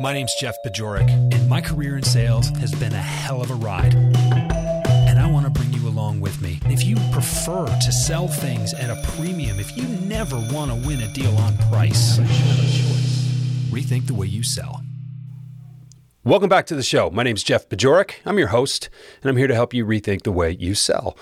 My name's Jeff Bajorek, and my career in sales has been a hell of a ride. And I want to bring you along with me. If you prefer to sell things at a premium, if you never want to win a deal on price, rethink the way you sell. Welcome back to the show. My name's Jeff Bajorek. I'm your host, and I'm here to help you rethink the way you sell.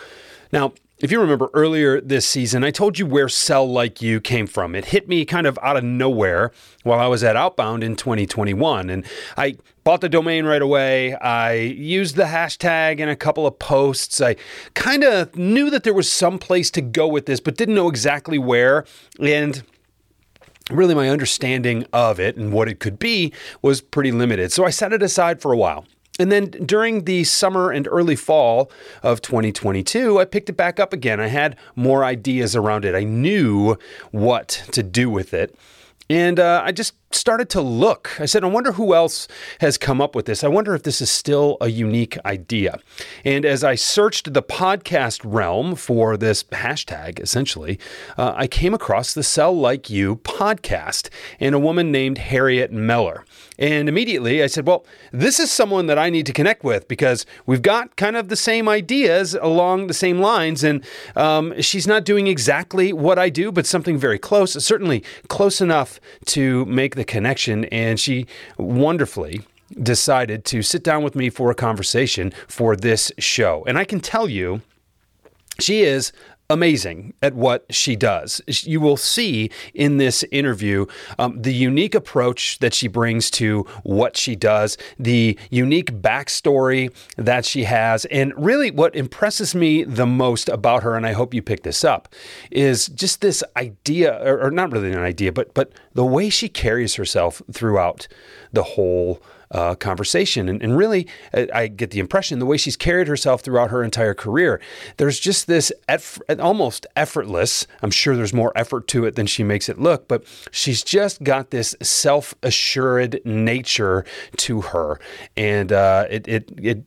Now, if you remember earlier this season, I told you where Sell Like You came from. It hit me kind of out of nowhere while I was at Outbound in 2021. And I bought the domain right away. I used the hashtag in a couple of posts. I kind of knew that there was some place to go with this, but didn't know exactly where. And really, my understanding of it and what it could be was pretty limited. So I set it aside for a while. And then during the summer and early fall of 2022, I picked it back up again. I had more ideas around it. I knew what to do with it. And uh, I just started to look. I said, I wonder who else has come up with this. I wonder if this is still a unique idea. And as I searched the podcast realm for this hashtag, essentially, uh, I came across the Sell Like You podcast and a woman named Harriet Meller. And immediately I said, well, this is someone that I need to connect with because we've got kind of the same ideas along the same lines. And um, she's not doing exactly what I do, but something very close, certainly close enough to make the connection. And she wonderfully decided to sit down with me for a conversation for this show. And I can tell you, she is amazing at what she does. You will see in this interview um, the unique approach that she brings to what she does, the unique backstory that she has, and really what impresses me the most about her, and I hope you pick this up, is just this idea, or, or not really an idea, but but the way she carries herself throughout the whole uh, conversation. And, and really, uh, I get the impression the way she's carried herself throughout her entire career, there's just this eff- almost effortless, I'm sure there's more effort to it than she makes it look, but she's just got this self assured nature to her. And uh, it, it, it,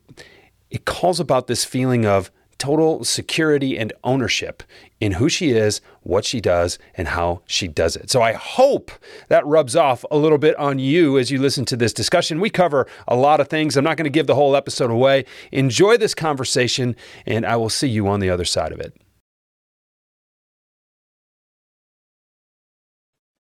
it calls about this feeling of total security and ownership in who she is, what she does, and how she does it. So I hope that rubs off a little bit on you as you listen to this discussion. We cover a lot of things. I'm not going to give the whole episode away. Enjoy this conversation, and I will see you on the other side of it.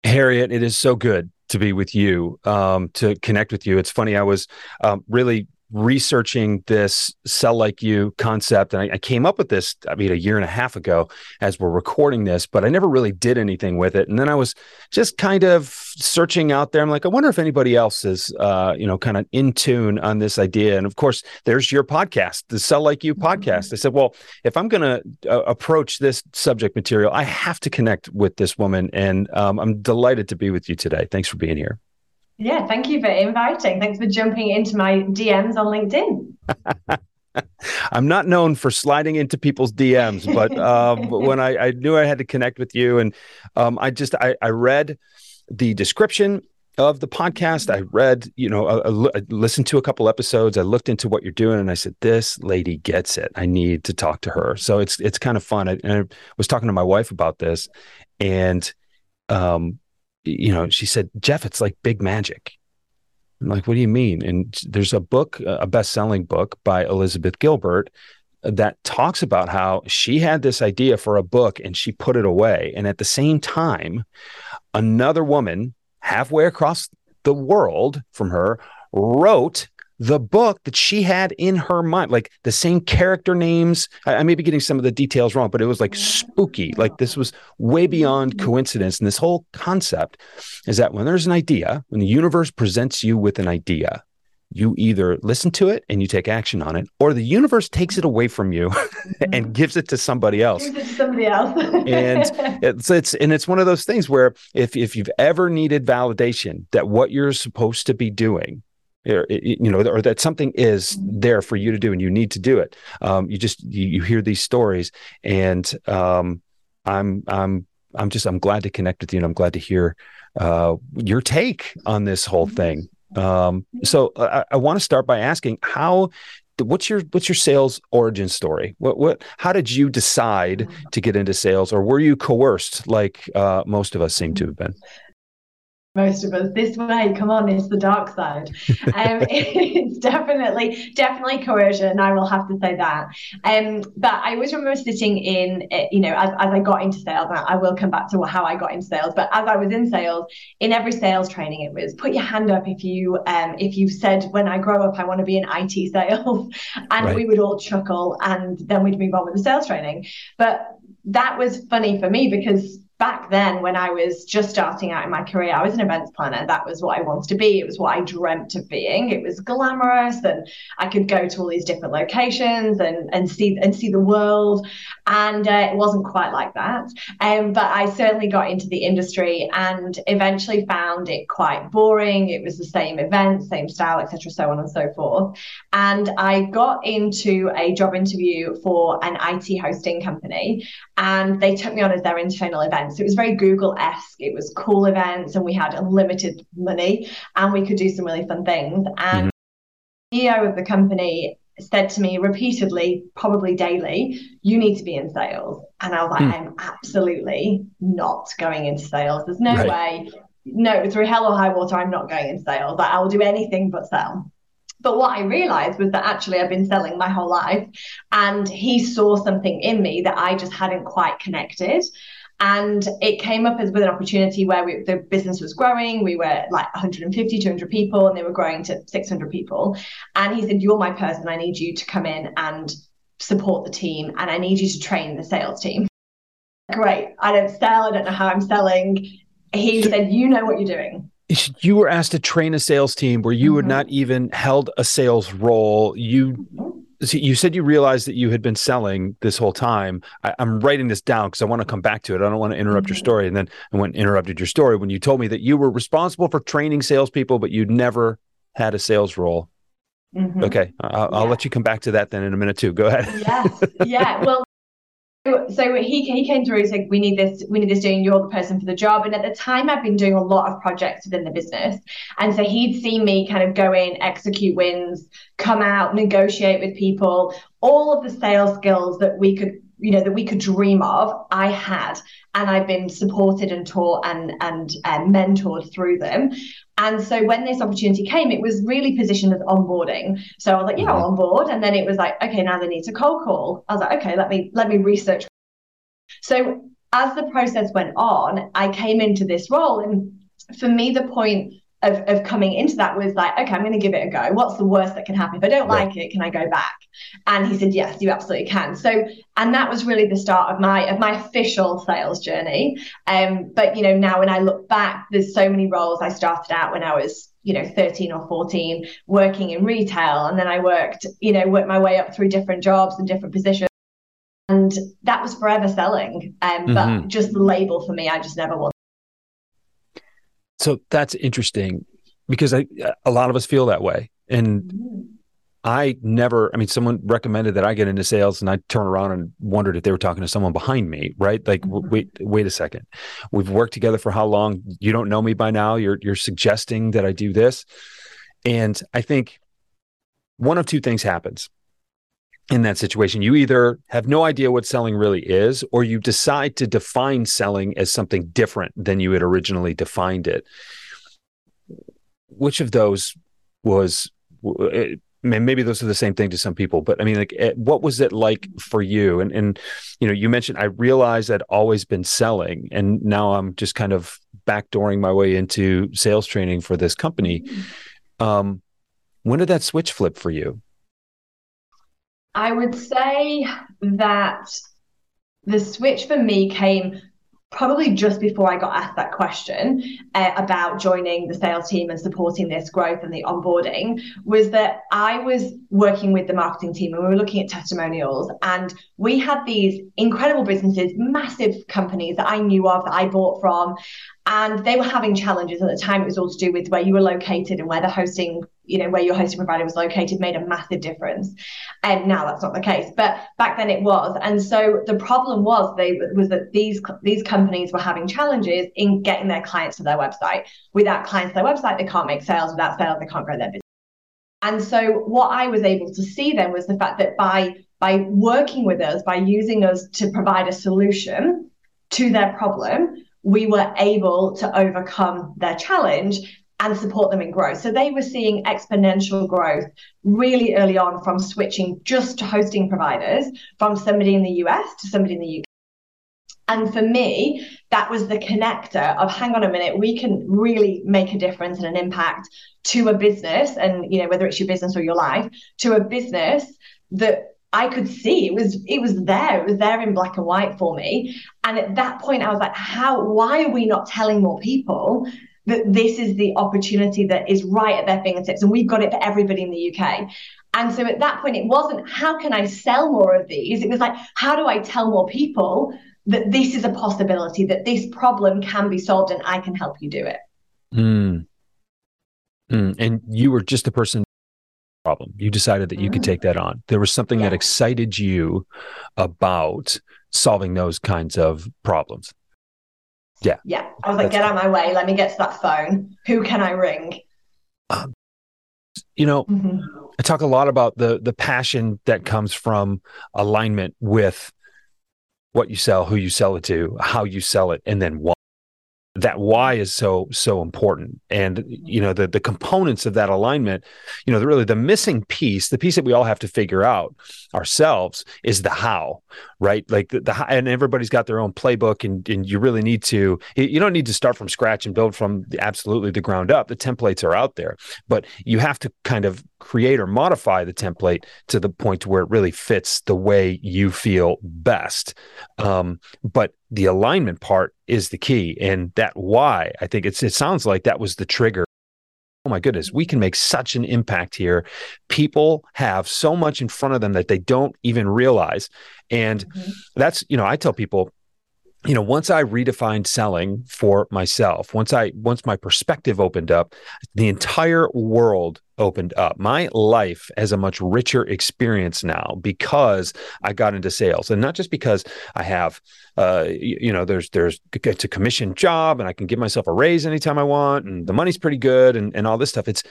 Harriet, it is so good to be with you, um, to connect with you. It's funny, I was um, really researching this sell like you concept and I, I, came up with this i mean a year and a half ago as we're recording this but i never really did anything with it. And then i was just kind of searching out there. I'm like i wonder if anybody else is uh, you know kind of in tune on this idea. And of course there's your podcast the sell like you podcast. Mm-hmm. i said well if i'm going to uh, approach this subject material i have to connect with this woman and um, i'm delighted to be with you today. Thanks for being here yeah, thank you for inviting. Thanks for jumping into my DMs on LinkedIn. I'm not known for sliding into people's DMs, but um, when I, I, knew I had to connect with you, and um, I just I, I, read the description of the podcast. I read, you know, I, I listened to a couple episodes. I looked into what you're doing, and I said, "This lady gets it. I need to talk to her." So it's it's kind of fun. I, I was talking to my wife about this, and um, you know, she said, Jeff, it's like big magic. I'm like, what do you mean? And there's a book, a best selling book by Elizabeth Gilbert that talks about how she had this idea for a book and she put it away. And at the same time, another woman halfway across the world from her wrote the book that she had in her mind, like the same character names. I, I may be getting some of the details wrong, but it was like spooky. Like this was way beyond mm-hmm. coincidence. And this whole concept is that when there's an idea, when the universe presents you with an idea, you either listen to it and you take action on it, or the universe takes it away from you and mm-hmm. gives it to somebody else. Gives it to somebody else. and it's it's and it's one of those things where if if you've ever needed validation that what you're supposed to be doing or, you know, or that something is there for you to do and you need to do it. Um, you just you, you, hear these stories, and um, I'm I'm I'm just I'm glad to connect with you, and I'm glad to hear uh, your take on this whole thing. Um, so I, I want to start by asking how what's your what's your sales origin story? What what how did you decide to get into sales or were you coerced like uh, most of us seem to have been most of us. This way come on it's the dark side. Um, it's definitely definitely coercion i will have to say that. Um, but i always remember sitting in eh, you know as, as i got into sales i will come back to how i got into sales but as i was in sales in every sales training it was put your hand up if you um, if you said when i grow up i want to be in it sales and right. we would all chuckle and then we'd move on with the sales training. But that was funny for me because back then when I was just starting out in my career, I was an events planner. That was what I wanted to be. It was what I dreamt of being. It was glamorous and I could go to all these different locations and, and see and see the world. And uh, it wasn't quite like that. Um, but I certainly got into the industry and eventually found it quite boring. It was the same event, same style, etc., so on and so forth. And I got into a job interview for an IT hosting company and they took me on as their internal event events. It was very Google esque. It was cool events, and we had unlimited money, and we could do some really fun things. And mm-hmm. CEO of the company said to me repeatedly, probably daily, "You need to be in sales." And I was like, mm. "I'm absolutely not going into sales. There's no right. way." No, through hell or high water, I'm not going into sales. Like, I will do anything but sell. But what I realized was that actually I've been selling my whole life. And he saw something in me that I just hadn't quite connected. And it came up as with an opportunity where we, the business was growing. We were like 150, 200 people, and they were growing to 600 people. And he said, You're my person. I need you to come in and support the team, and I need you to train the sales team. Great. I don't sell. I don't know how I'm selling. He said, You know what you're doing you were asked to train a sales team where you mm-hmm. had not even held a sales role. You mm-hmm you said you realized that you had been selling this whole time. I, am writing this down because I want to come back to it. I don't want to interrupt mm-hmm. your story. And then I went interrupted your story when you told me that you were responsible for training salespeople, but you'd never had a sales role. Mm-hmm. Okay, I'll, yeah. I'll, let you come back to that then in a minute too. Go ahead. yeah, yeah. Well, so he he came through and said we need this we need this doing you're the person for the job. And at the time I've been doing a lot of projects within the business. And so he'd seen me kind of go in execute wins come out negotiate with people all of the sales skills that we could you know that we could dream of i had. And i've been supported and taught and and uh, mentored through them. And so when this opportunity came it was really positioned as onboarding. So i was like yeah mm-hmm. on board. And then it was like okay now they need to cold call. I was like okay let me let me research. So as the process went on i came into this role. And for me the point of, of coming into that was like, okay, I'm going to give it a go. What's the worst that can happen? If I don't like it, can I go back? And he said, yes, you absolutely can. So, and that was really the start of my of my official sales journey. Um, but you know, now when I look back, there's so many roles I started out when I was you know 13 or 14 working in retail and then i worked you know worked my way up through different jobs and different positions and that was forever selling um, mm-hmm. but just the label for me i just never wanted so that's interesting because I, a lot of us feel that way. And. I never, I mean, someone recommended that I get into sales and I turn around and wondered if they were talking to someone behind me, right? Like, mm-hmm. wait, wait a second. We've worked together for how long? You don't know me by now. You're, you're suggesting that I do this. And I think one of two things happens in that situation. You either have no idea what selling really is, or you decide to define selling as something different than you had originally defined it. Which of those was? Eh, maybe those are the same thing to some people, but I mean, like, eh, what was it like for you? And and you know, you mentioned I realized I'd always been selling, and now I'm just kind of backdooring my way into sales training for this company. Mm-hmm. Um, When did that switch flip for you? I would say that the switch for me came probably just before I got asked that question uh, about joining the sales team and supporting this growth and the onboarding was that I was working with the marketing team and we were looking at testimonials. And we had these incredible businesses, massive companies that I knew of that I bought from. And they were having challenges at the time. It was all to do with where you were located and where the hosting you know where your hosting provider was located made a massive difference. And now that's not the case but back then it was. And so the problem was they was that these these companies were having challenges in getting their clients to their website. Without clients to their website they can't make sales. Without sales they can't grow their business. And so what i was able to see then was the fact that by by working with us by using us to provide a solution to their problem we were able to overcome their challenge and support them in growth. So they were seeing exponential growth really early on from switching just to hosting providers from somebody in the US to somebody in the UK. And for me, that was the connector of hang on a minute, we can really make a difference and an impact to a business, and you know, whether it's your business or your life, to a business that I could see it was it was there. It was there in black and white for me. And at that point, I was like, how? Why are we not telling more people that this is the opportunity that is right at their fingertips, and we've got it for everybody in the UK. And so at that point, it wasn't how can I sell more of these. It was like how do I tell more people that this is a possibility, that this problem can be solved, and I can help you do it. Mm. Mm. And you were just a person problem. You decided that you could mm-hmm. take that on. There was something yeah. that excited you about solving those kinds of problems. Yeah. Yeah. I was like, get out of my way. Let me get to that phone. Who can I ring? Um, you know, mm-hmm. I talk a lot about the the passion that comes from alignment with what you sell, who you sell it to, how you sell it, and then why that why is so so important. And mm-hmm. you know the the components of that alignment you know the, really the missing piece the piece that we all have to figure out ourselves is the how right? Like the, the and everybody's got their own playbook and and you really need to you don't need to start from scratch and build from the, absolutely the ground up. The templates are out there but you have to kind of create or modify the template to the point where it really fits the way you feel best. Um, but the alignment part is the key and that why i think it's it sounds like that was the trigger. Oh my goodness we can make such an impact here. People have so much in front of them that they don't even realize. And mm-hmm. that's you know i tell people you know once i redefined selling for myself once i once my perspective opened up the entire world opened up. My life has a much richer experience now because i got into sales. And not just because i have uh, you, you know there's there's it's a commission job and i can give myself a raise anytime i want and the money's pretty good and, and all this stuff. It's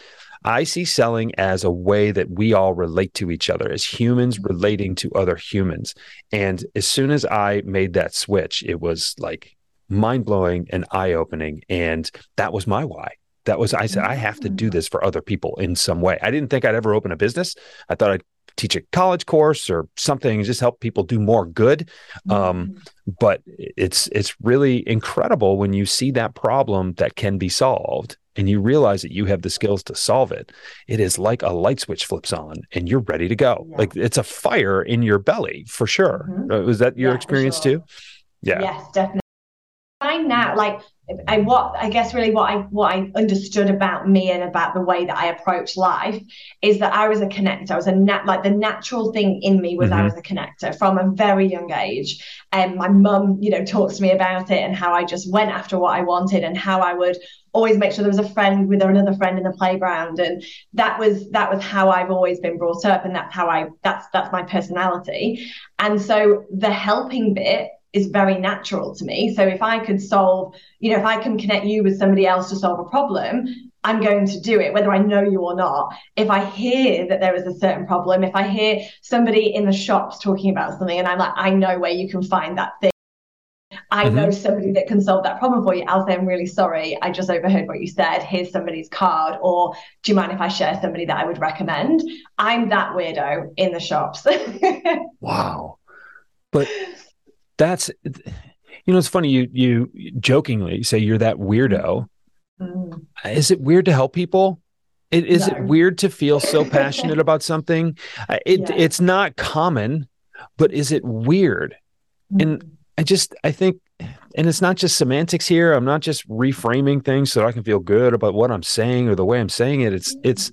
I see selling as a way that we all relate to each other as humans mm-hmm. relating to other humans. And as soon as I made that switch, it was like mind blowing and eye opening. And that was my why. That was, I said, I have to do mm. this for other people in some way. I didn't think I'd ever open a business. I thought I'd teach a college course or something, just help people do more good. Um, mm-hmm. but it's it's really incredible when you see that problem that can be solved and you realize that you have the skills to solve it, it is like a light switch flips on and you're ready to go. Yeah. Like it's a fire in your belly for sure. Mm-hmm. Uh, was that your yeah, experience sure. too? Yeah. Yes, definitely. Find that like I what I guess really what I what I understood about me and about the way that I approach life is that I was a connector. I was a nat like the natural thing in me was mm-hmm. I was a connector from a very young age. And my mum, you know, talks to me about it and how I just went after what I wanted and how I would always make sure there was a friend with another friend in the playground. And that was that was how I've always been brought up. And that's how I that's that's my personality. And so the helping bit is very natural to me. So if I could solve, you know, if I can connect you with somebody else to solve a problem, I'm going to do it, whether I know you or not. If I hear that there is a certain problem, if I hear somebody in the shops talking about something and I'm like, I know where you can find that thing. I mm-hmm. know somebody that can solve that problem for you. I'll say, I'm really sorry. I just overheard what you said. Here's somebody's card. Or do you mind if I share somebody that I would recommend? I'm that weirdo in the shops. wow. But that's you know it's funny you you jokingly say you're that weirdo mm. is it weird to help people It, is no. it weird to feel so passionate about something? It yeah. it's not common, but is it weird? Mm-hmm. And I just I think and it's not just semantics here. I'm not just reframing things so I can feel good about what I'm saying or the way I'm saying it. It's it's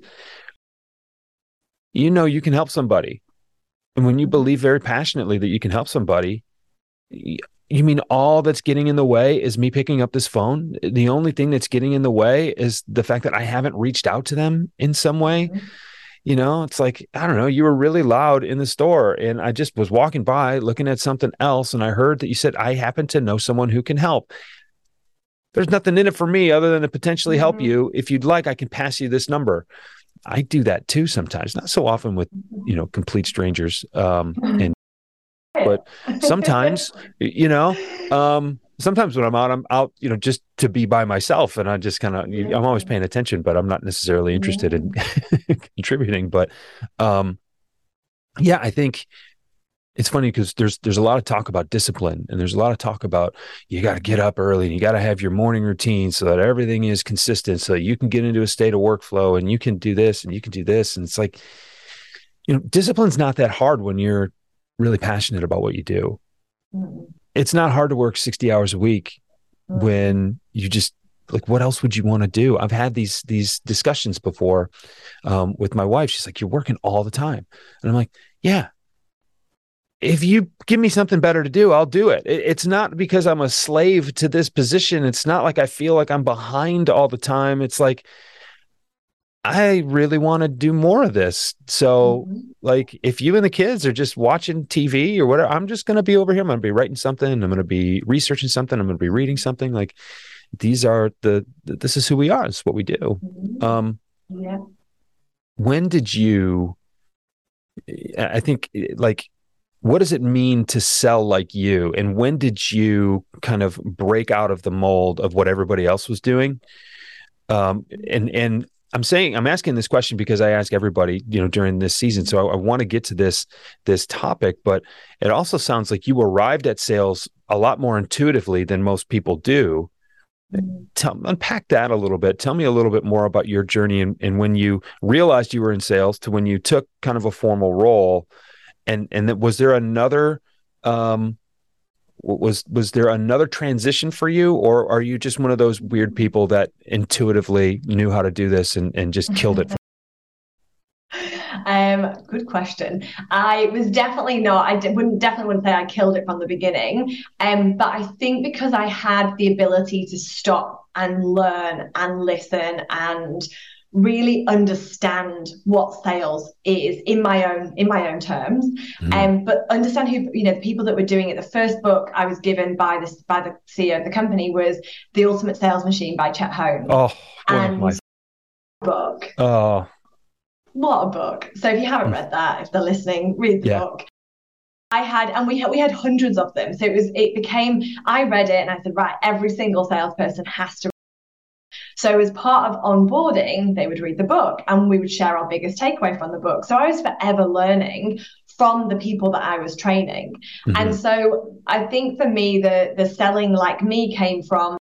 you know you can help somebody. And when you believe very passionately that you can help somebody, you mean all that's getting in the way is me picking up this phone? The only thing that's getting in the way is the fact that I haven't reached out to them in some way. Mm-hmm. You know, it's like, I don't know, you were really loud in the store and I just was walking by looking at something else and I heard that you said, I happen to know someone who can help. There's nothing in it for me other than to potentially help mm-hmm. you. If you'd like, I can pass you this number. I do that too sometimes, not so often with, you know, complete strangers. Um, and but sometimes you know um, sometimes when i'm out i'm out you know just to be by myself and i just kind of i'm always paying attention but i'm not necessarily interested in contributing but um, yeah i think it's funny because there's there's a lot of talk about discipline and there's a lot of talk about you got to get up early and you got to have your morning routine so that everything is consistent so that you can get into a state of workflow and you can do this and you can do this and it's like you know discipline's not that hard when you're really passionate about what you do. Mm-hmm. It's not hard to work 60 hours a week mm-hmm. when you just like what else would you want to do? I've had these these discussions before um, with my wife. She's like, "You're working all the time," and I'm like, "Yeah." If you give me something better to do, I'll do it. it. It's not because I'm a slave to this position. It's not like I feel like I'm behind all the time. It's like I really want to do more of this. So, mm-hmm. like, if you and the kids are just watching TV or whatever, I'm just going to be over here. I'm going to be writing something. I'm going to be researching something. I'm going to be reading something. Like, these are the, this is who we are. It's what we do. Mm-hmm. Um, yeah. When did you, I think, like, what does it mean to sell like you? And when did you kind of break out of the mold of what everybody else was doing? Um, and, and, I'm saying I'm asking this question because I ask everybody, you know, during this season. So I, I want to get to this this topic, but it also sounds like you arrived at sales a lot more intuitively than most people do. Mm-hmm. Tell unpack that a little bit. Tell me a little bit more about your journey and, and when you realized you were in sales to when you took kind of a formal role, and and that was there another um, was was there another transition for you? Or are you just one of those weird people that intuitively knew how to do this and, and just killed it? Um good question. I was definitely not i wouldn't definitely wouldn't say i killed it from the beginning. Um but i think because i had the ability to stop and learn and listen and really understand what sales is in my own in my own terms. Mm. um but understand who you know the people that were doing it. The first book i was given by this by the ceo of the company was the ultimate sales machine by chet holmes. Oh and my... book. Oh. What a book. So if you haven't read that if they're listening read the yeah. book. I had, and we had, we had hundreds of them. So it was, it became, I read it and I said, right, every single salesperson has to so, as part of onboarding, they would read the book and we would share our biggest takeaway from the book. So, I was forever learning from the people that I was training. Mm-hmm. And so, I think for me, the, the selling like me came from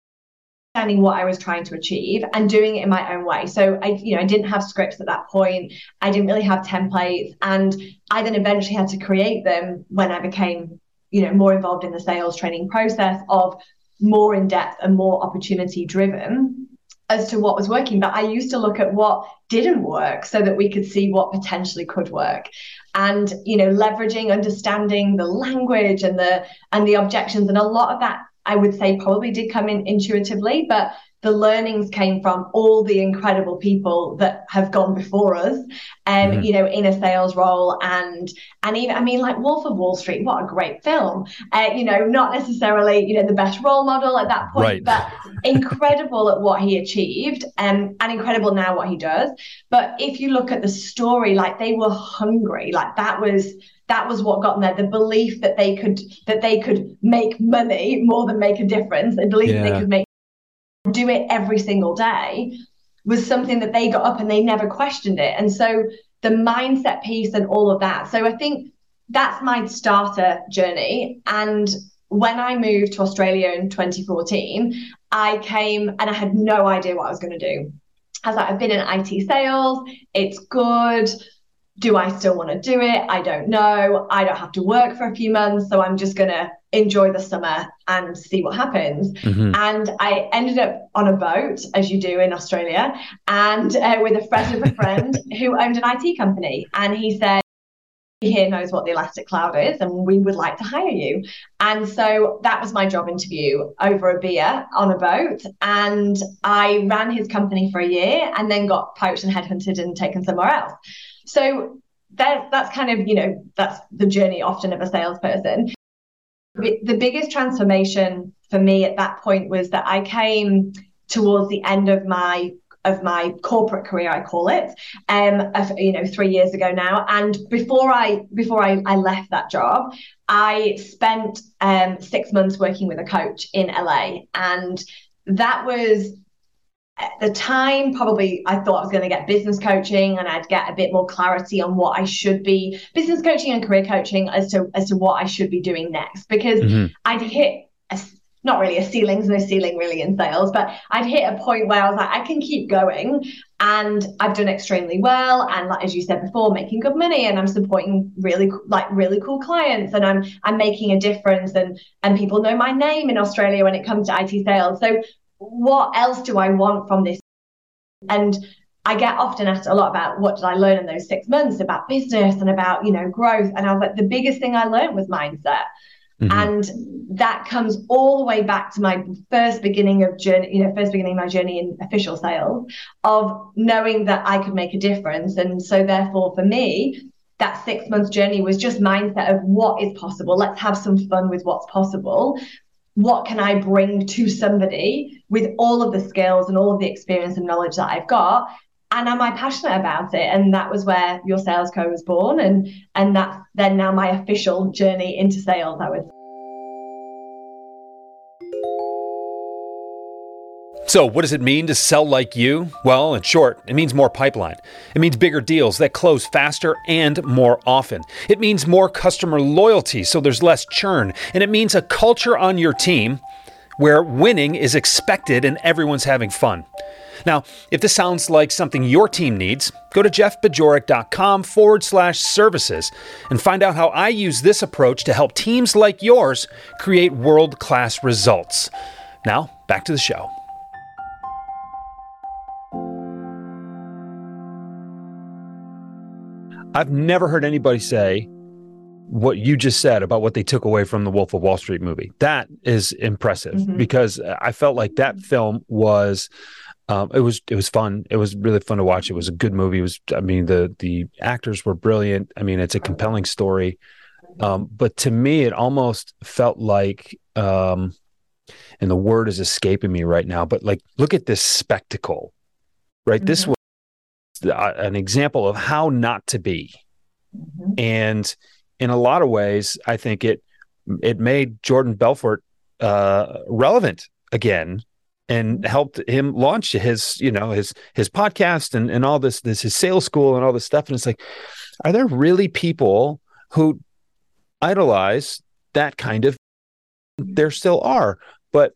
understanding what I was trying to achieve and doing it in my own way. So I, you know, I didn't have scripts at that point. I didn't really have templates. And I then eventually had to create them when I became, you know, more involved in the sales training process of more in depth and more opportunity driven as to what was working, but I used to look at what didn't work so that we could see what potentially could work. And you know, leveraging, understanding the language and the and the objections, and a lot of that I would say probably did come in intuitively, but the learnings came from all the incredible people that have gone before us and um, mm-hmm. you know in a sales role and and even i mean like wolf of wall street what a great film uh, you know not necessarily you know the best role model at that point right. but incredible at what he achieved um, and incredible now what he does but if you look at the story like they were hungry like that was that was what got them there the belief that they could that they could make money more than make a difference the belief yeah. that they could make do it every single day was something that they got up and they never questioned it. And so the mindset piece and all of that. So I think that's my starter journey. And when I moved to Australia in 2014, I came and I had no idea what I was going to do. I was like, I've been in IT sales, it's good. Do I still want to do it? I don't know. I don't have to work for a few months. So I'm just going to enjoy the summer and see what happens. Mm-hmm. And I ended up on a boat, as you do in Australia, and uh, with a friend of a friend who owned an IT company. And he said, here knows what the elastic cloud is and we would like to hire you. And so that was my job interview over a beer on a boat and i ran his company for a year and then got poached and headhunted and taken somewhere else. So that, that's kind of you know that's the journey often of a salesperson. The biggest transformation for me at that point was that i came towards the end of my of my corporate career, I call it, um, you know, three years ago now. And before I before I, I left that job, I spent um, six months working with a coach in LA, and that was at the time probably I thought I was going to get business coaching and I'd get a bit more clarity on what I should be business coaching and career coaching as to as to what I should be doing next because mm-hmm. I'd hit a not really a ceiling, there's no ceiling really in sales, but I'd hit a point where I was like, I can keep going. And I've done extremely well. And like as you said before, making good money and I'm supporting really like really cool clients and I'm I'm making a difference and and people know my name in Australia when it comes to IT sales. So what else do I want from this? And I get often asked a lot about what did I learn in those six months about business and about, you know, growth. And I was like, the biggest thing I learned was mindset. Mm-hmm. And that comes all the way back to my first beginning of journey, you know, first beginning my journey in official sales of knowing that I could make a difference. And so therefore for me, that six month journey was just mindset of what is possible. Let's have some fun with what's possible. What can I bring to somebody with all of the skills and all of the experience and knowledge that I've got? And am I passionate about it? And that was where your sales co was born, and and that's then now my official journey into sales. I would. So, what does it mean to sell like you? Well, in short, it means more pipeline. It means bigger deals that close faster and more often. It means more customer loyalty, so there's less churn. And it means a culture on your team where winning is expected and everyone's having fun. Now, if this sounds like something your team needs, go to jeffbajorek.com forward slash services and find out how I use this approach to help teams like yours create world class results. Now, back to the show. I've never heard anybody say what you just said about what they took away from the Wolf of Wall Street movie. That is impressive mm-hmm. because I felt like that film was um, it was it was fun. It was really fun to watch. It was a good movie. It was I mean the the actors were brilliant. I mean it's a compelling story. Um, but to me, it almost felt like, um, and the word is escaping me right now. But like, look at this spectacle, right? Mm-hmm. This was an example of how not to be, mm-hmm. and in a lot of ways, I think it it made Jordan Belfort uh, relevant again and helped him launch his you know his his podcast and and all this this his sales school and all this stuff. And it's like are there really people who idolize that kind of there still are but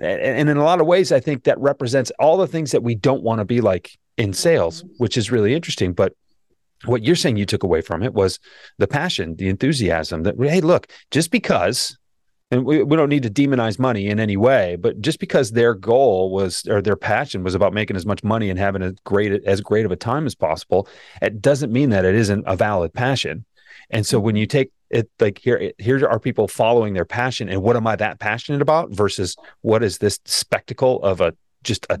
and in a lot of ways i think that represents all the things that we don't want to be like in sales mm-hmm. which is really interesting. But what you're saying you took away from it was the passion the enthusiasm that hey look just because and we, we don't need to demonize money in any way but just because their goal was or their passion was about making as much money and having a great as great of a time as possible it doesn't mean that it isn't a valid passion. And so when you take it like here here are people following their passion and what am i that passionate about versus what is this spectacle of a just a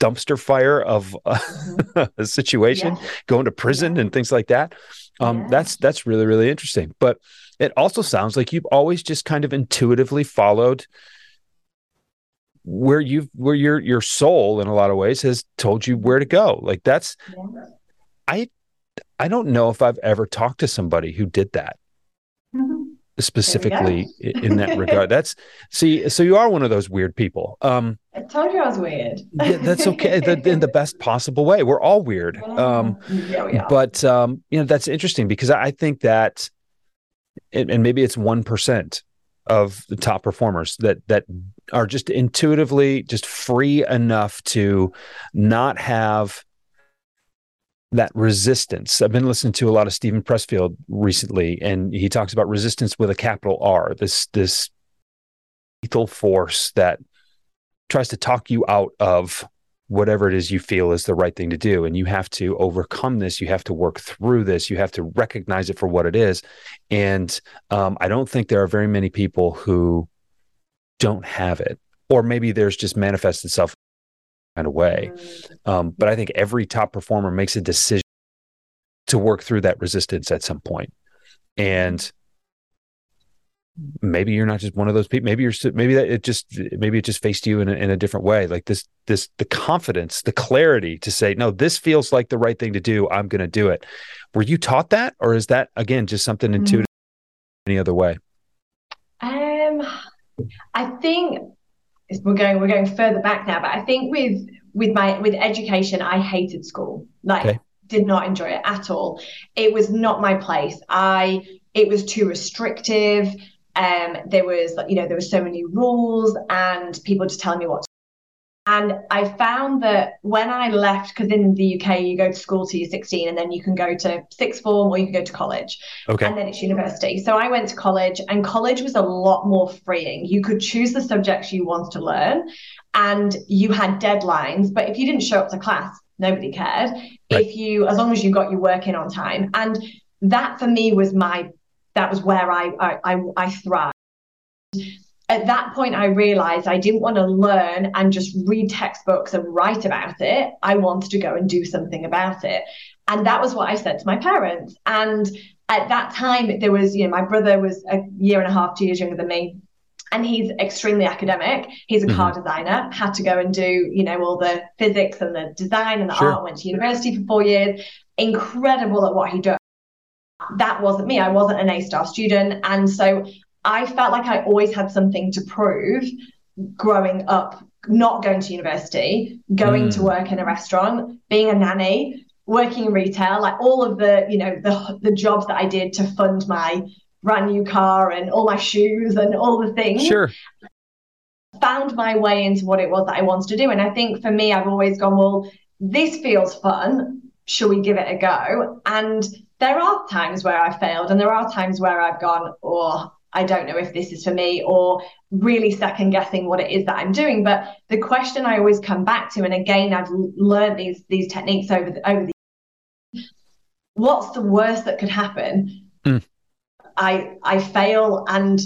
dumpster fire of a, mm-hmm. a situation yeah. going to prison yeah. and things like that um, yeah. that's that's really really interesting but it also sounds like you've always just kind of intuitively followed where you've where your your soul in a lot of ways has told you where to go like that's i i don't know if i've ever talked to somebody who did that. Specifically in that regard. That's see so you are one of those weird people. Um i told you i was weird. yeah, that's okay. The, in the best possible way. We're all weird. Um yeah, but um you know that's interesting because i think that and maybe it's 1% of the top performers that that are just intuitively just free enough to not have that resistance. I've been listening to a lot of Steven Pressfield recently, and he talks about resistance with a capital R. This this lethal force that tries to talk you out of whatever it is you feel is the right thing to do. And you have to overcome this. You have to work through this. You have to recognize it for what it is. And um, I don't think there are very many people who don't have it, or maybe there's just manifest itself of way. Um, but I think every top performer makes a decision to work through that resistance at some point. And maybe you're not just one of those people. Maybe you're maybe that it just maybe it just faced you in a, in a different way. Like this this the confidence, the clarity to say, no, this feels like the right thing to do. I'm going to do it. Were you taught that, or is that again just something mm-hmm. intuitive mm-hmm. any other way? Um, I think we're going we're going further back now, but I think with with my with education, I hated school. Like. Okay. Did not enjoy it at all. It was not my place. I it was too restrictive. Um, there was, you know, there were so many rules and people just telling me what. And I found that when I left, because in the UK you go to school till you're 16, and then you can go to sixth form or you can go to college, okay. and then it's university. So I went to college, and college was a lot more freeing. You could choose the subjects you wanted to learn, and you had deadlines. But if you didn't show up to class, nobody cared. Right. If you, as long as you got your work in on time, and that for me was my that was where I I, I, I thrived. At that point, I realized I didn't want to learn and just read textbooks and write about it. I wanted to go and do something about it. And that was what I said to my parents. And at that time, there was, you know, my brother was a year and a half, two years younger than me and he's extremely academic. He's a mm-hmm. car designer, had to go and do, you know, all the physics and the design and the sure. art, went to university for four years, incredible at what he does that wasn't me. I wasn't an A star student. And so I felt like I always had something to prove growing up, not going to university, going mm. to work in a restaurant, being a nanny, working in retail, like all of the, you know, the the jobs that I did to fund my brand new car and all my shoes and all the things. Sure. Found my way into what it was that I wanted to do. And I think for me, I've always gone, well, this feels fun. Shall we give it a go? And there are times where I failed and there are times where I've gone, oh, I don't know if this is for me, or really second guessing what it is that I'm doing. But the question I always come back to, and again, I've learned these these techniques over the over the what's the worst that could happen? Mm. I I fail and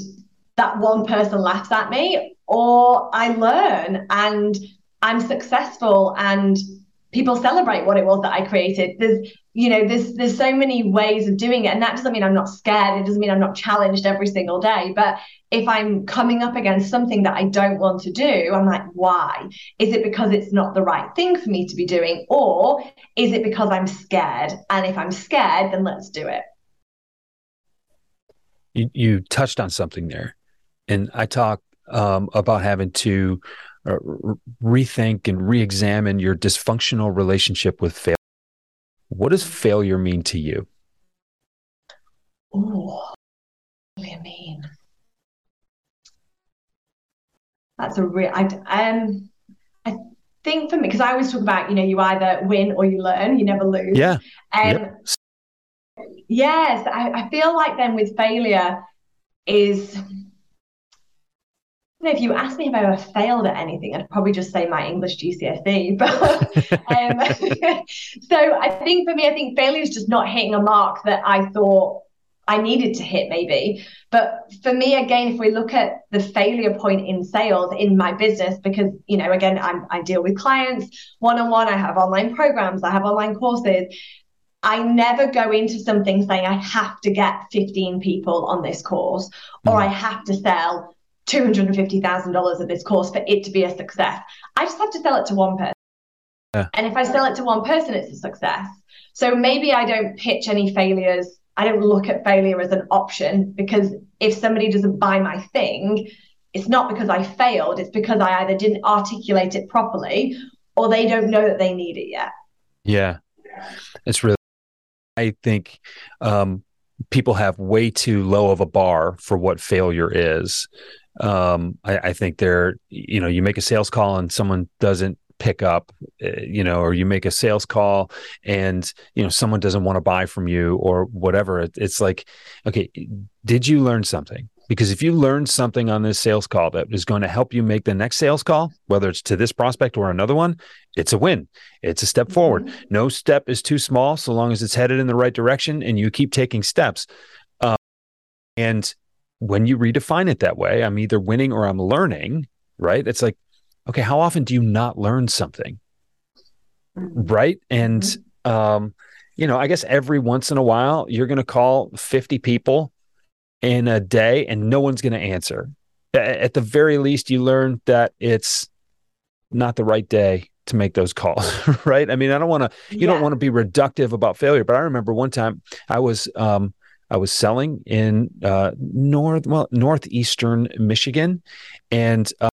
that one person laughs at me, or I learn and I'm successful and people celebrate what it was that I created. There's you know there's there's so many ways of doing it. And that doesn't mean i'm not scared. It doesn't mean i'm not challenged every single day. But if i'm coming up against something that i don't want to do i'm like why? Is it because it's not the right thing for me to be doing? Or is it because i'm scared? And if i'm scared then let's do it. You, you touched on something there. And i talk um, about having to uh, rethink and re-examine your dysfunctional relationship with failure what does failure mean to you? Oh, what do you mean? That's a real. I um, I think for me because I always talk about you know you either win or you learn, you never lose. Yeah. And um, yep. yes, I, I feel like then with failure is know, if you asked me if I ever failed at anything, I'd probably just say my English GCSE. But um, so I think for me, I think failure is just not hitting a mark that I thought I needed to hit, maybe. But for me, again, if we look at the failure point in sales in my business, because you know, again, I'm, I deal with clients one on one. I have online programs, I have online courses. I never go into something saying I have to get 15 people on this course or mm. I have to sell $250,000 of this course for it to be a success. I just have to sell it to one person. Yeah. And if I sell it to one person, it's a success. So maybe I don't pitch any failures. I don't look at failure as an option because if somebody doesn't buy my thing, it's not because I failed, it's because I either didn't articulate it properly or they don't know that they need it yet. Yeah. It's really, I think um, people have way too low of a bar for what failure is. Um, I, I think they're, you know, you make a sales call and someone doesn't pick up, uh, you know, or you make a sales call and, you know, someone doesn't want to buy from you or whatever. It, it's like, okay, did you learn something? Because if you learn something on this sales call that is going to help you make the next sales call, whether it's to this prospect or another one, it's a win. It's a step mm-hmm. forward. No step is too small so long as it's headed in the right direction and you keep taking steps. Um, and when you redefine it that way, I'm either winning or I'm learning, right? It's like, okay, how often do you not learn something? Mm-hmm. Right. And, mm-hmm. um, you know, I guess every once in a while, you're going to call 50 people in a day and no one's going to answer. At the very least, you learn that it's not the right day to make those calls, right? I mean, I don't want to, you yeah. don't want to be reductive about failure, but I remember one time I was, um, I was selling in uh, north, well, northeastern Michigan, and uh,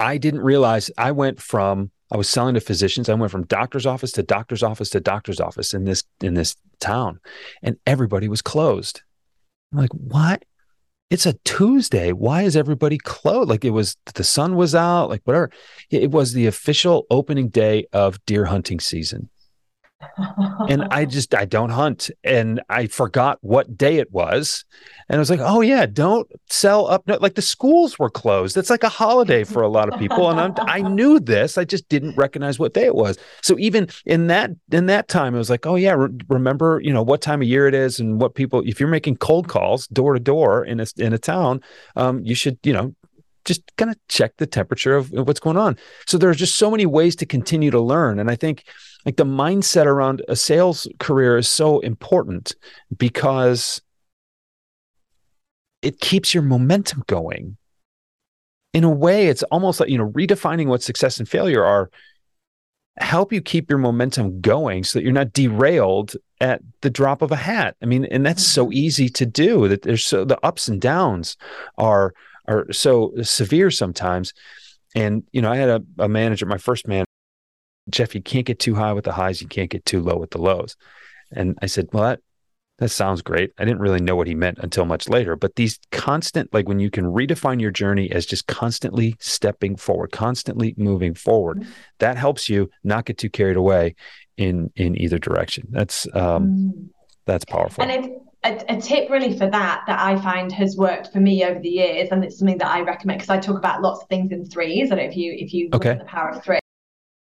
I didn't realize I went from I was selling to physicians. I went from doctor's office to doctor's office to doctor's office in this in this town, and everybody was closed. I'm like, what? It's a Tuesday. Why is everybody closed? Like it was the sun was out, like whatever. It was the official opening day of deer hunting season and I just I don't hunt and I forgot what day it was and I was like oh yeah don't sell up no, like the schools were closed. It's like a holiday for a lot of people and I'm, I knew this I just didn't recognize what day it was. So even in that in that time it was like oh yeah re- remember you know what time of year it is and what people if you're making cold calls door to door in a in a town um, you should you know just kind of check the temperature of what's going on. So there's just so many ways to continue to learn and I think like the mindset around a sales career is so important because it keeps your momentum going. In a way, it's almost like, you know, redefining what success and failure are help you keep your momentum going so that you're not derailed at the drop of a hat. I mean, and that's so mm-hmm. easy to do that there's so the ups and downs are are so severe sometimes. And, you know, I had a, a manager, my first man Jeff, you can't get too high with the highs, you can't get too low with the lows. And I said, Well, that that sounds great. I didn't really know what he meant until much later. But these constant, like when you can redefine your journey as just constantly stepping forward, constantly moving forward, mm-hmm. that helps you not get too carried away in in either direction. That's um mm. that's powerful. And it's a, a, tip really for that that I find has worked for me over the years, and it's something that I recommend because I talk about lots of things in threes. I don't know if you if you okay. the power of three.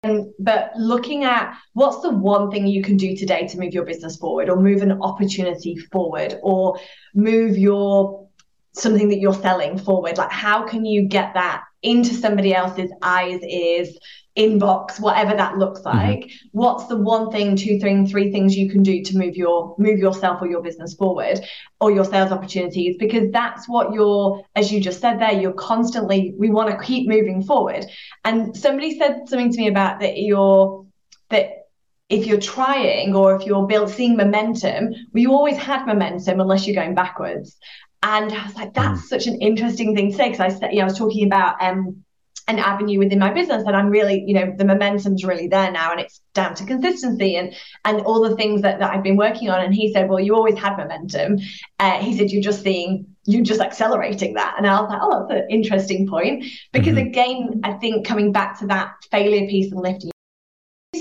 Um, but looking at what's the one thing you can do today to move your business forward or move an opportunity forward or move your something that you're selling forward? Like how can you get that into somebody else's eyes ears inbox whatever that looks mm-hmm. like mm-hmm. what's the one thing two three three things you can do to move your move yourself or your business forward or your sales opportunities because that's what you're as you just said there you're constantly we want to keep moving forward and somebody said something to me about that you're that if you're trying or if you're build, seeing momentum, well, you always had momentum unless you're going backwards. And I was like, that's mm. such an interesting thing to say because I said, you know, I was talking about um, an avenue within my business and i'm really you know the momentum's really there now and it's down to consistency and and all the things that, that i've been working on. And he said well you always had momentum. Uh, he said you're just seeing you're just accelerating that. And i was like oh that's an interesting point. Because mm-hmm. again i think coming back to that failure piece and lifting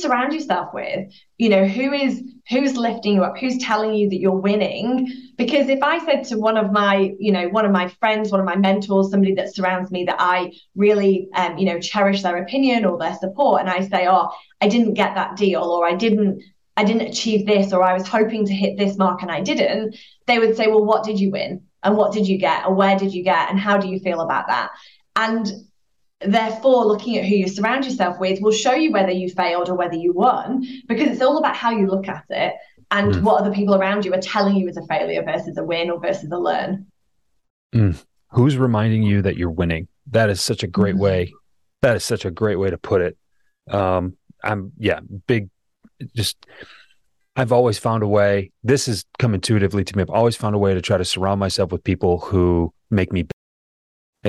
surround yourself with you know who is who's lifting you up who's telling you that you're winning? Because if i said to one of my you know one of my friends one of my mentors somebody that surrounds me that i really um, you know cherish their opinion or their support and i say oh i didn't get that deal or i didn't i didn't achieve this or i was hoping to hit this mark and i didn't they would say well what did you win? And what did you get? Or where did you get? And how do you feel about that? And therefore looking at who you surround yourself with will show you whether you failed or whether you won because it's all about how you look at it and mm. what other people around you are telling you is a failure versus a win or versus a learn mm. who's reminding you that you're winning that is such a great mm. way that is such a great way to put it um i'm yeah big just I've always found a way. This has come intuitively to me. I've always found a way to try to surround myself with people who make me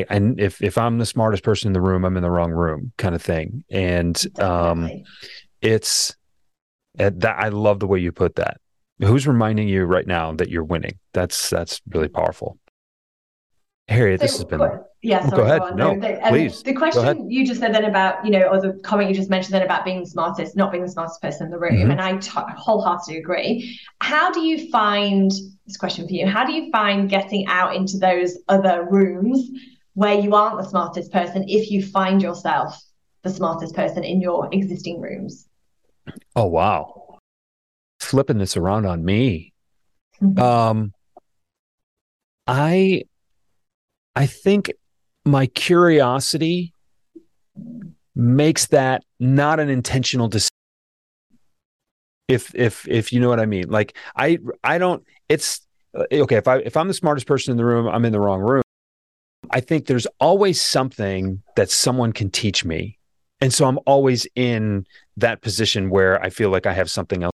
and if if I'm the smartest person in the room, I'm in the wrong room, kind of thing. And um, it's that I love the way you put that. Who's reminding you right now that you're winning? That's that's really powerful. Harriet, so, this has been. Yeah, sorry, go ahead. Go no, the, um, please. The question you just said then about, you know, or the comment you just mentioned then about being the smartest, not being the smartest person in the room, mm-hmm. and I t- wholeheartedly agree. How do you find this question for you? How do you find getting out into those other rooms where you aren't the smartest person if you find yourself the smartest person in your existing rooms? Oh wow, flipping this around on me. Mm-hmm. Um, I I think my curiosity makes that not an intentional decision if if if you know what i mean like i i don't it's okay if i if i'm the smartest person in the room i'm in the wrong room i think there's always something that someone can teach me. And so i'm always in that position where i feel like i have something else.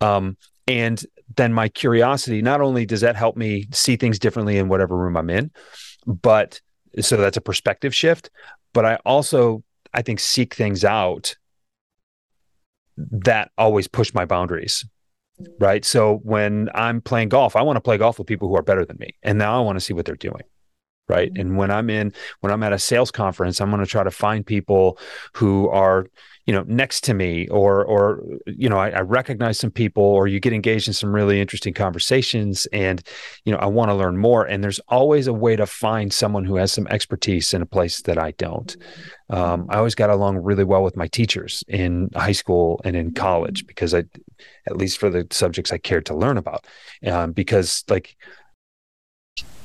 Um and then my curiosity not only does that help me see things differently in whatever room i'm in but so that's a perspective shift but i also i think seek things out that always push my boundaries right? So when i'm playing golf i want to play golf with people who are better than me and now i want to see what they're doing right? And when i'm in when i'm at a sales conference i'm going to try to find people who are you know next to me or or you know I, I, recognize some people or you get engaged in some really interesting conversations and you know i want to learn more. And there's always a way to find someone who has some expertise in a place that i don't. Um, i always got along really well with my teachers in high school and in college because i at least for the subjects i cared to learn about. Um, because like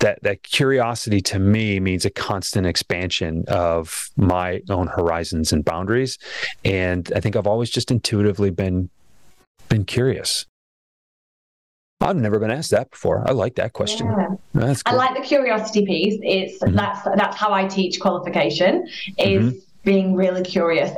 that that curiosity to me means a constant expansion of my own horizons and boundaries and i think i've always just intuitively been been curious I've never been asked that before. I like that question. Yeah. Cool. I like the curiosity piece. It's mm-hmm. that's that's how I teach qualification is mm-hmm. being really curious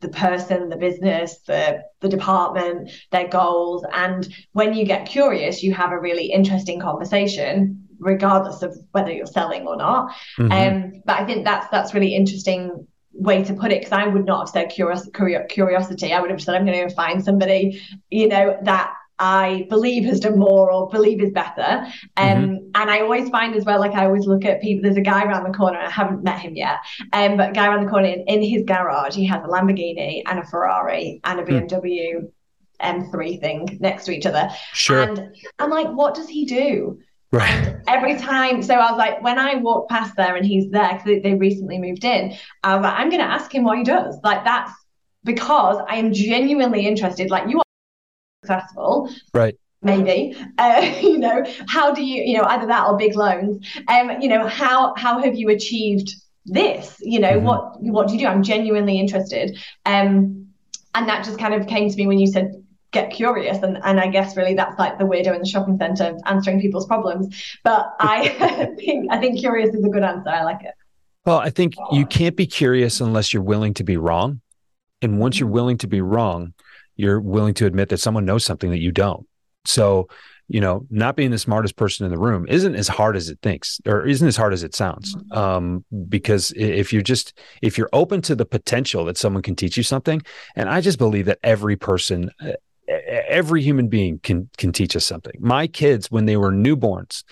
the person, the business, the the department, their goals. And when you get curious, you have a really interesting conversation regardless of whether you're selling or not. Mm-hmm. Um, but I think that's that's really interesting way to put it because I would not have said curios- curiosity. I would have said I'm going to find somebody, you know, that I believe has done more or believe is better. Um, mm-hmm. And I always find as well, like I always look at people, there's a guy around the corner, I haven't met him yet, um, but a guy around the corner in, in his garage, he has a Lamborghini and a Ferrari and a BMW mm. M3 thing next to each other. Sure. And I'm like, what does he do? Right. Every time, so I was like, when I walk past there and he's there because they, they recently moved in, I was like, I'm going to ask him what he does. Like that's because I am genuinely interested. Like you are successful, right? Maybe, uh, you know, how do you, you know, either that or big loans. Um, you know, how how have you achieved this? You know, mm-hmm. what what do you do? I'm genuinely interested. Um, and that just kind of came to me when you said get curious and, and i guess really that's like the weirdo in the shopping center answering people's problems. But i think i think curious is a good answer. I like it. Well i think you can't be curious unless you're willing to be wrong. And once you're mm-hmm. willing to be wrong you're willing to admit that someone knows something that you don't. So you know not being the smartest person in the room isn't as hard as it thinks or isn't as hard as it sounds. Mm-hmm. Um, because if you're just if you're open to the potential that someone can teach you something and i just believe that every person uh, every human being can can teach us something. My kids, when they were newborns,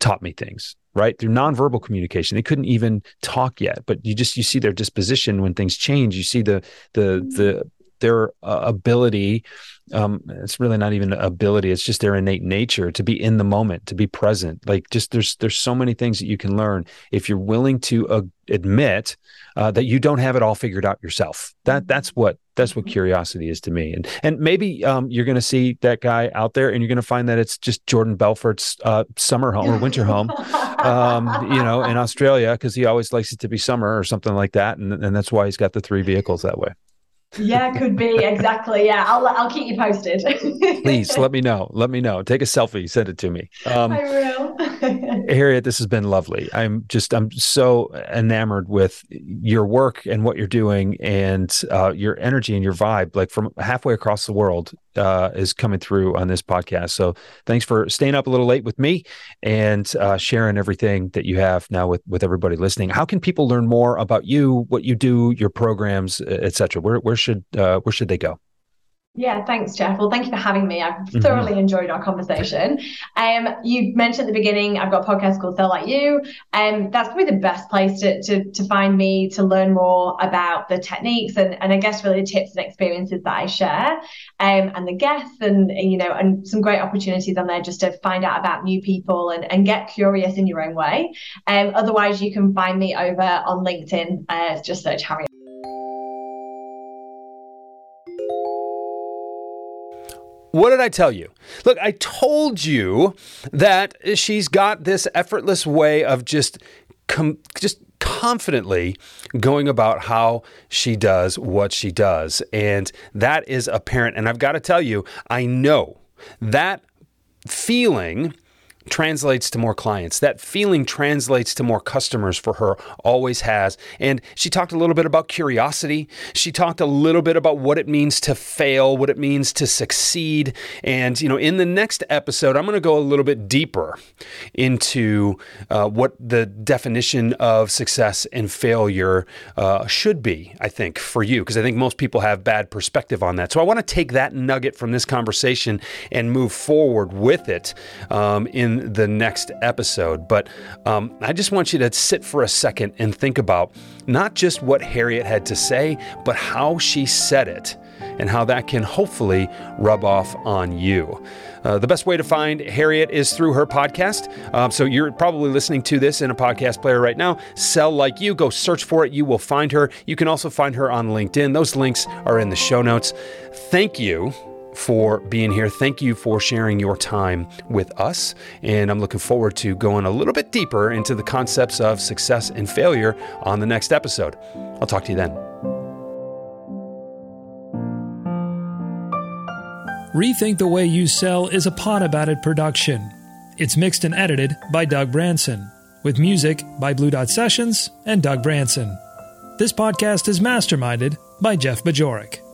taught me things right through nonverbal communication. They couldn't even talk yet, but you just you see their disposition when things change. You see the the the their uh, ability um, it's really not even ability it's just their innate nature to be in the moment to be present like just there's there's so many things that you can learn if you're willing to uh, admit uh, that you don't have it all figured out yourself that mm-hmm. that's what that's what curiosity is to me and and maybe um, you're going to see that guy out there and you're going to find that it's just jordan belfort's uh, summer home or winter home um, you know in australia because he always likes it to be summer or something like that and, and that's why he's got the three vehicles that way yeah, could be exactly. Yeah, I'll I'll keep you posted. Please let me know. Let me know. Take a selfie. Send it to me. Um, I will. Harriet, this has been lovely. I'm just I'm so enamored with your work and what you're doing and uh, your energy and your vibe. Like from halfway across the world uh, is coming through on this podcast. So thanks for staying up a little late with me and uh, sharing everything that you have now with with everybody listening. How can people learn more about you, what you do, your programs, etc.? Where where should uh, where should they go? Yeah, thanks, Jeff. Well, thank you for having me. I've mm-hmm. thoroughly enjoyed our conversation. Um, you mentioned at the beginning I've got a podcast called Sell Like You, and um, that's probably the best place to, to to find me to learn more about the techniques and, and I guess really the tips and experiences that I share, um, and the guests and you know and some great opportunities on there just to find out about new people and, and get curious in your own way. Um, otherwise, you can find me over on LinkedIn. Uh, just search Harriet. What did I tell you? Look, I told you that she's got this effortless way of just com- just confidently going about how she does what she does. And that is apparent. And I've got to tell you, I know that feeling translates to more clients. That feeling translates to more customers for her, always has. And she talked a little bit about curiosity. She talked a little bit about what it means to fail, what it means to succeed. And, you know, in the next episode, I'm going to go a little bit deeper into uh, what the definition of success and failure uh, should be, I think, for you, because I think most people have bad perspective on that. So I want to take that nugget from this conversation and move forward with it um, in the next episode. But um, I just want you to sit for a second and think about not just what Harriet had to say, but how she said it and how that can hopefully rub off on you. Uh, the best way to find Harriet is through her podcast. Um, so you're probably listening to this in a podcast player right now. Sell Like You, go search for it. You will find her. You can also find her on LinkedIn. Those links are in the show notes. Thank you for being here. Thank you for sharing your time with us. And I'm looking forward to going a little bit deeper into the concepts of success and failure on the next episode. I'll talk to you then. Rethink the Way You Sell is a Pod About It production. It's mixed and edited by Doug Branson, with music by Blue Dot Sessions and Doug Branson. This podcast is masterminded by Jeff Bajorek.